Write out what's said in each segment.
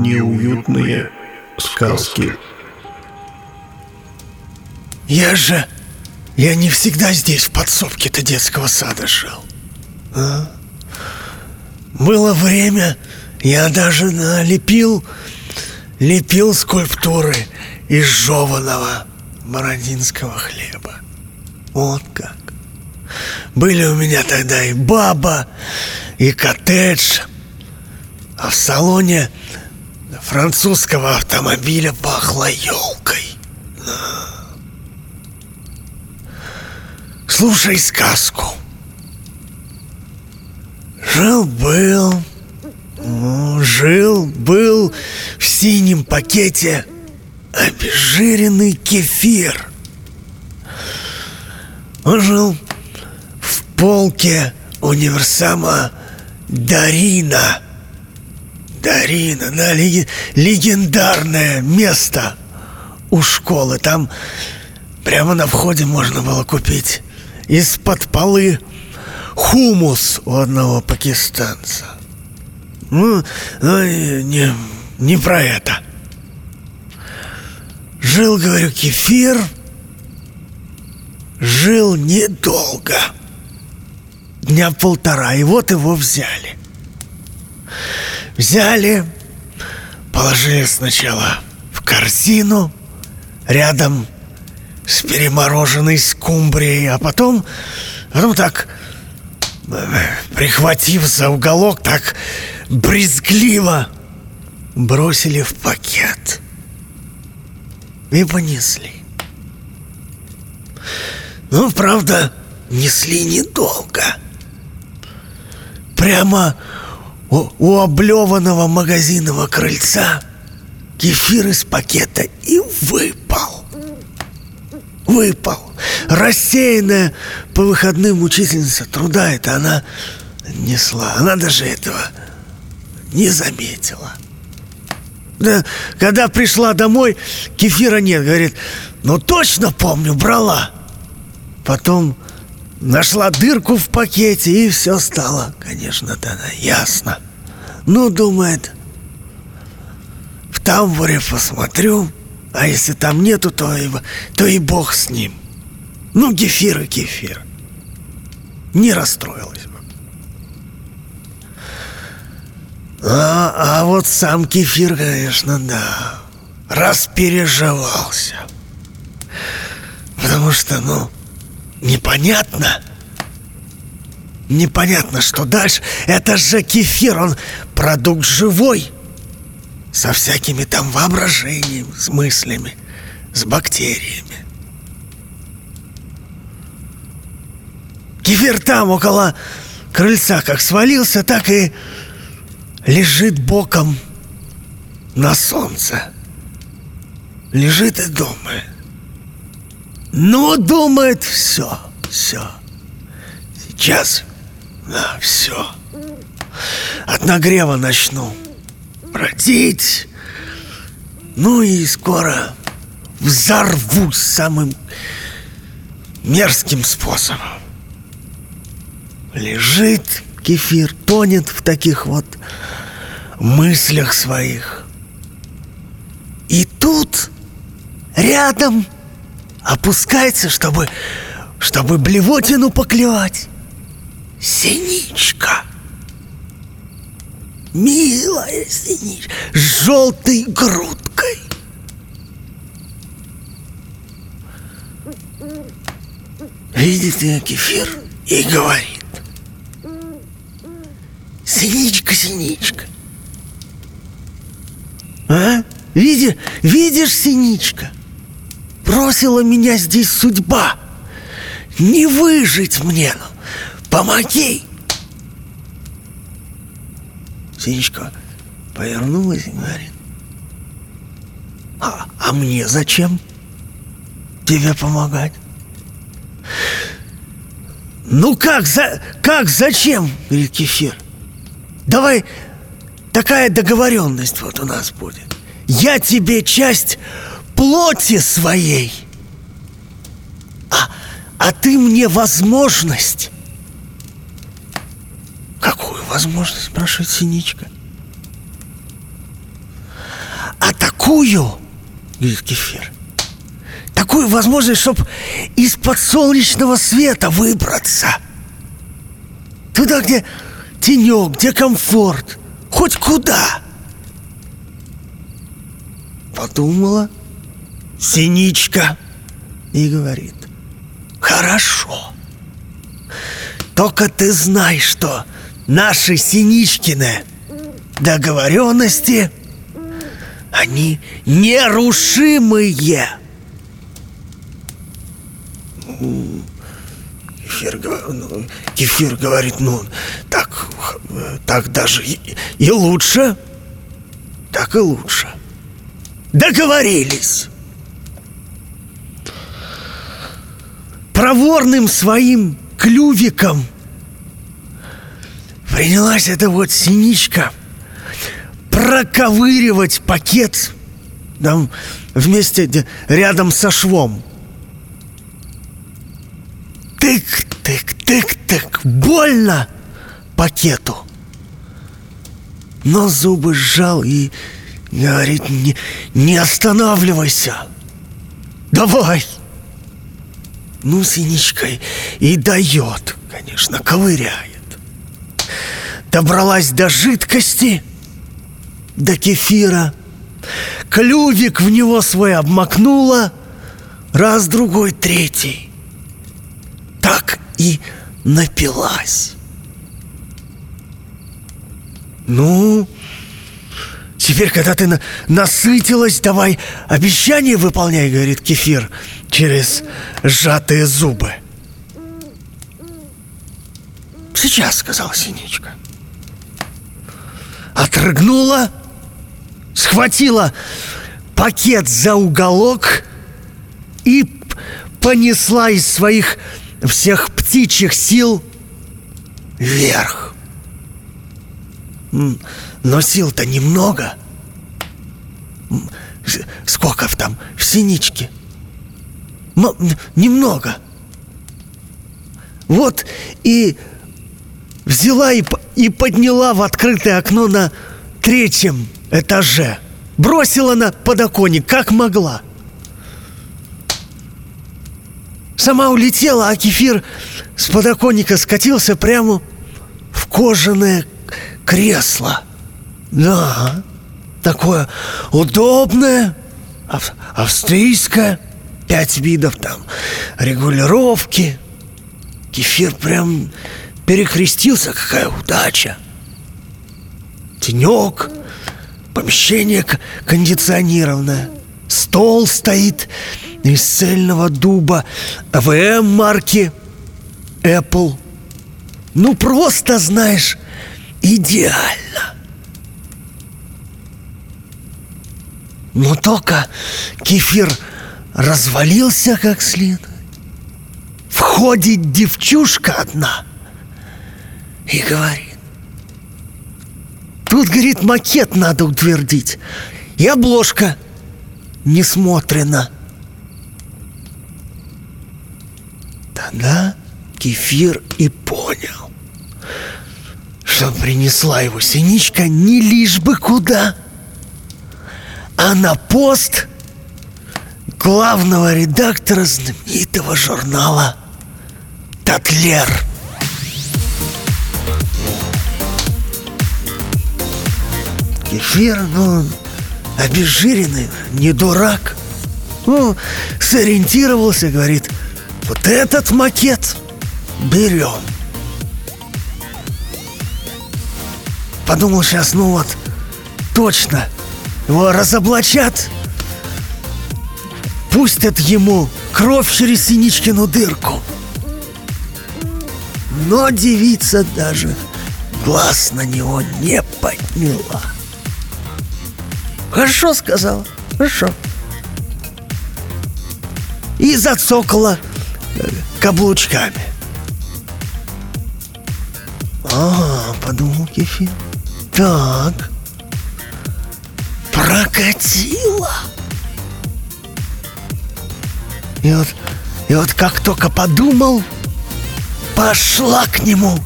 неуютные сказки. Я же... Я не всегда здесь, в подсобке-то детского сада жил. А? Было время, я даже налепил... Лепил скульптуры из жеваного бородинского хлеба. Вот как. Были у меня тогда и баба, и коттедж. А в салоне французского автомобиля пахло елкой. Слушай сказку. Жил-был, жил-был в синем пакете обезжиренный кефир. Он жил в полке универсама Дарина. Дарина, да, легендарное место у школы. Там прямо на входе можно было купить из-под полы хумус у одного пакистанца. Ну, ну не, не про это. Жил, говорю, кефир. Жил недолго. Дня полтора. И вот его взяли. Взяли, положили сначала в корзину рядом с перемороженной скумбрией, а потом, потом так, прихватив за уголок, так брезгливо бросили в пакет и понесли. Ну, правда, несли недолго. Прямо у, у облеванного магазинного крыльца кефир из пакета и выпал. Выпал. Рассеянная по выходным учительница труда это она несла. Она даже этого не заметила. Да, когда пришла домой, кефира нет. Говорит, ну точно помню, брала. Потом нашла дырку в пакете, и все стало, конечно, тогда ясно. Ну, думает, в тамбуре посмотрю, а если там нету, то и, то и бог с ним. Ну, кефир и кефир. Не расстроилась бы. А, а вот сам кефир, конечно, да, распереживался. Потому что, ну, непонятно. Непонятно, что дальше. Это же кефир, он продукт живой. Со всякими там воображением, с мыслями, с бактериями. Кефир там, около крыльца, как свалился, так и лежит боком на солнце. Лежит и думает. Ну, думает, все, все. Сейчас, да, все. От нагрева начну бродить. Ну и скоро взорвусь самым мерзким способом. Лежит кефир, тонет в таких вот мыслях своих. И тут рядом опускается, чтобы, чтобы блевотину поклевать. Синичка. Милая синичка с желтой грудкой. Видит ее кефир и говорит. Синичка, синичка. А? Видишь, видишь, синичка? Бросила меня здесь судьба. Не выжить мне. Ну, помоги. Синичка повернулась и говорит. А, а мне зачем тебе помогать? Ну как, за, как, зачем? Говорит Кефир. Давай такая договоренность вот у нас будет. Я тебе часть плоти своей. А, а ты мне возможность. Возможность, спрашивает Синичка? такую, говорит Кефир, такую возможность, чтобы из-под солнечного света выбраться. Туда, где тенек, где комфорт, хоть куда. Подумала Синичка и говорит, хорошо. Только ты знай, что наши Синичкины договоренности, они нерушимые. Кефир, ну, Кефир говорит, ну, так, так даже и, и лучше, так и лучше. Договорились. Проворным своим клювиком принялась эта вот синичка проковыривать пакет там вместе рядом со швом. Тык, тык, тык, тык, больно пакету. Но зубы сжал и говорит, не, не останавливайся. Давай. Ну, синичкой и дает, конечно, ковыряет. Добралась до жидкости, до кефира. Клювик в него свой обмакнула, раз, другой, третий. Так и напилась. Ну, теперь, когда ты на насытилась, давай обещание выполняй, говорит кефир через сжатые зубы. Сейчас, сказала Синичка. Отрыгнула, схватила пакет за уголок и понесла из своих всех птичьих сил вверх. Но сил-то немного. Сколько там в синичке? Но немного. Вот и взяла и, и подняла в открытое окно на третьем этаже. Бросила на подоконник, как могла. Сама улетела, а кефир с подоконника скатился прямо в кожаное кресло. Да, такое удобное, ав- австрийское, пять видов там регулировки. Кефир прям перекрестился, какая удача. Тенек, помещение кондиционированное, стол стоит из цельного дуба, АВМ марки Apple. Ну, просто, знаешь, идеально. Но только кефир развалился как следует. Входит девчушка одна и говорит. Тут, говорит, макет надо утвердить. И обложка не смотрена. Тогда кефир и понял, что принесла его синичка не лишь бы куда, а на пост главного редактора знаменитого журнала «Татлер». Кефир, ну, обезжиренный, не дурак. Ну, сориентировался, говорит, вот этот макет берем. Подумал сейчас, ну вот, точно, его разоблачат, пустят ему кровь через Синичкину дырку. Но девица даже глаз на него не подняла. Хорошо сказала, хорошо. И зацокала каблучками. А, подумал Кефир. Так, прокатило. И вот, и вот как только подумал, пошла к нему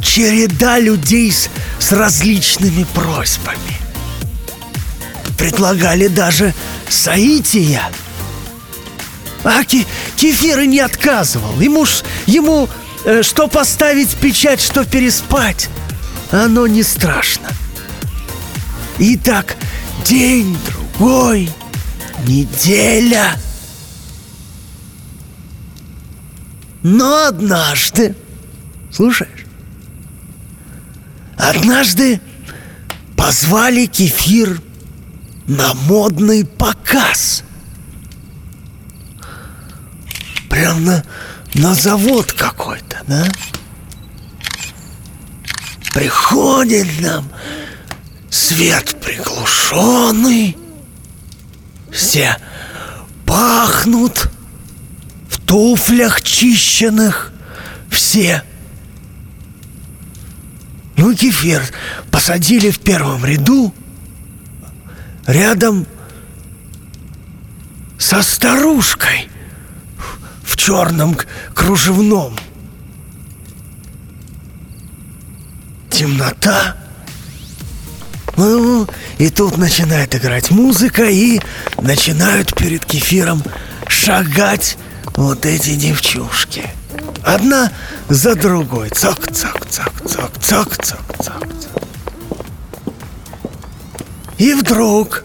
череда людей с, с различными просьбами. Предлагали даже соития. А ки и не отказывал. Ему, ж, ему э, что поставить печать, что переспать, оно не страшно. И так день, другой, неделя. Но однажды, слушаешь, однажды позвали кефир на модный показ – Прям на, на завод какой-то, да? Приходит нам свет приглушенный, все пахнут в туфлях чищенных, все. Ну, кефир посадили в первом ряду, рядом со старушкой в черном кружевном. Темнота. Ну, и тут начинает играть музыка, и начинают перед кефиром шагать вот эти девчушки. Одна за другой. Цок-цок-цок-цок-цок-цок-цок. И вдруг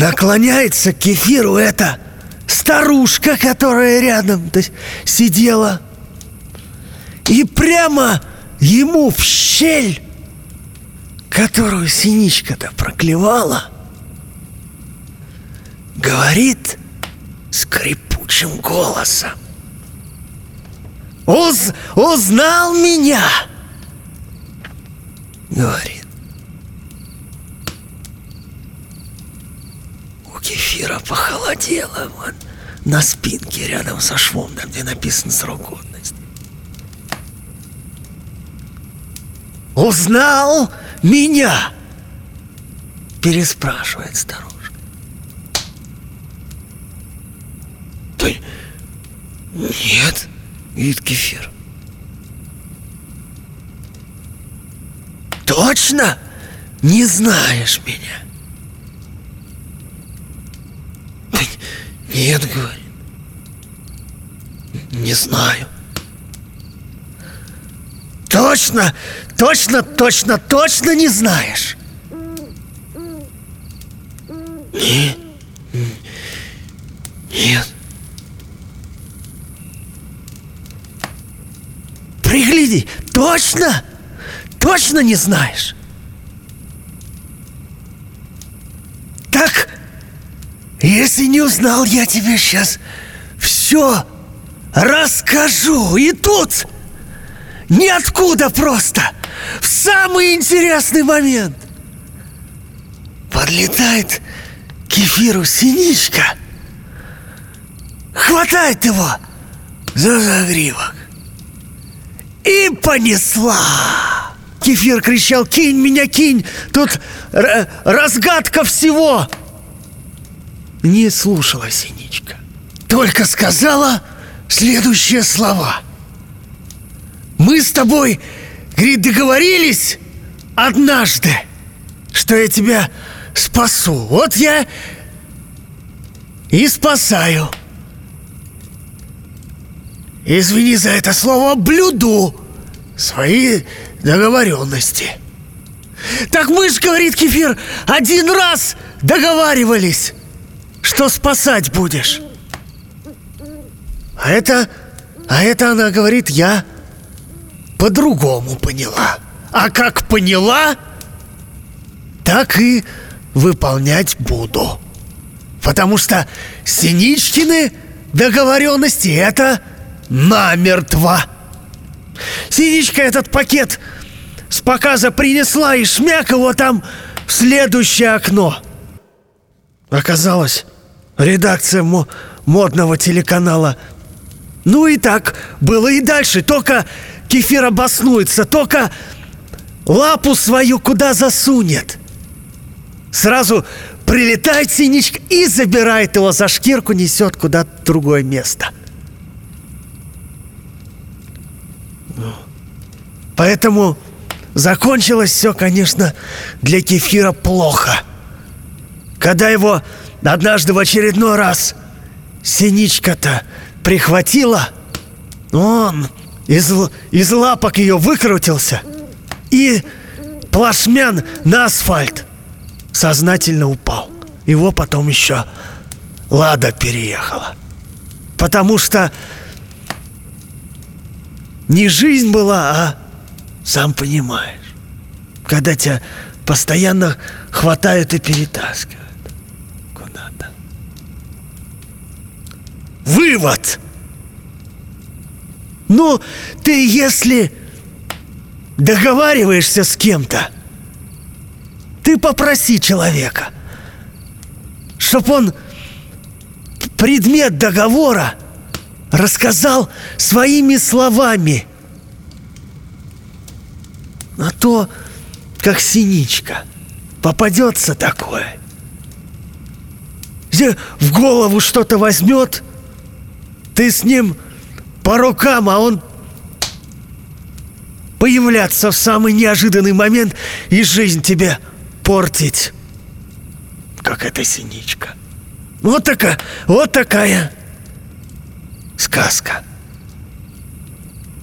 Наклоняется к кефиру эта старушка, которая рядом то есть, сидела. И прямо ему в щель, которую синичка-то проклевала, говорит скрипучим голосом. Уз, узнал меня, говорит. кефира похолодела вон на спинке рядом со швом, там где написано срок годности. Узнал меня? Переспрашивает старушка. Ты... Нет, говорит кефир. Точно не знаешь меня? Нет, говорит. Не знаю. Точно, точно, точно, точно не знаешь. Нет. Нет. Пригляди, точно? Точно не знаешь? Так если не узнал, я тебе сейчас все расскажу. И тут ниоткуда просто в самый интересный момент подлетает к кефиру синичка, хватает его за загривок и понесла. Кефир кричал, кинь меня, кинь, тут разгадка всего не слушала Синичка. Только сказала следующие слова. Мы с тобой, говорит, договорились однажды, что я тебя спасу. Вот я и спасаю. Извини за это слово, блюду свои договоренности. Так мы ж, говорит Кефир, один раз договаривались что спасать будешь. А это, а это она говорит, я по-другому поняла. А как поняла, так и выполнять буду. Потому что Синичкины договоренности это намертво. Синичка этот пакет с показа принесла и шмяк его там в следующее окно. Оказалось, редакция мо модного телеканала. Ну и так было и дальше. Только кефир обоснуется, только лапу свою куда засунет. Сразу прилетает синичка и забирает его за шкирку, несет куда-то другое место. Поэтому закончилось все, конечно, для кефира плохо. Когда его однажды в очередной раз синичка-то прихватила, он из, из лапок ее выкрутился и плашмян на асфальт сознательно упал. Его потом еще Лада переехала. Потому что не жизнь была, а сам понимаешь, когда тебя постоянно хватают и перетаскивают куда-то. Вывод! Ну, ты если договариваешься с кем-то, ты попроси человека, чтоб он предмет договора рассказал своими словами. А то, как синичка, попадется такое. В голову что-то возьмет, ты с ним по рукам, а он появляться в самый неожиданный момент и жизнь тебе портить, как эта синичка. Вот такая, вот такая сказка.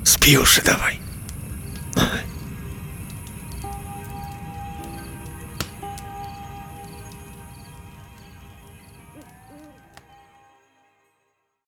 Спи уже давай.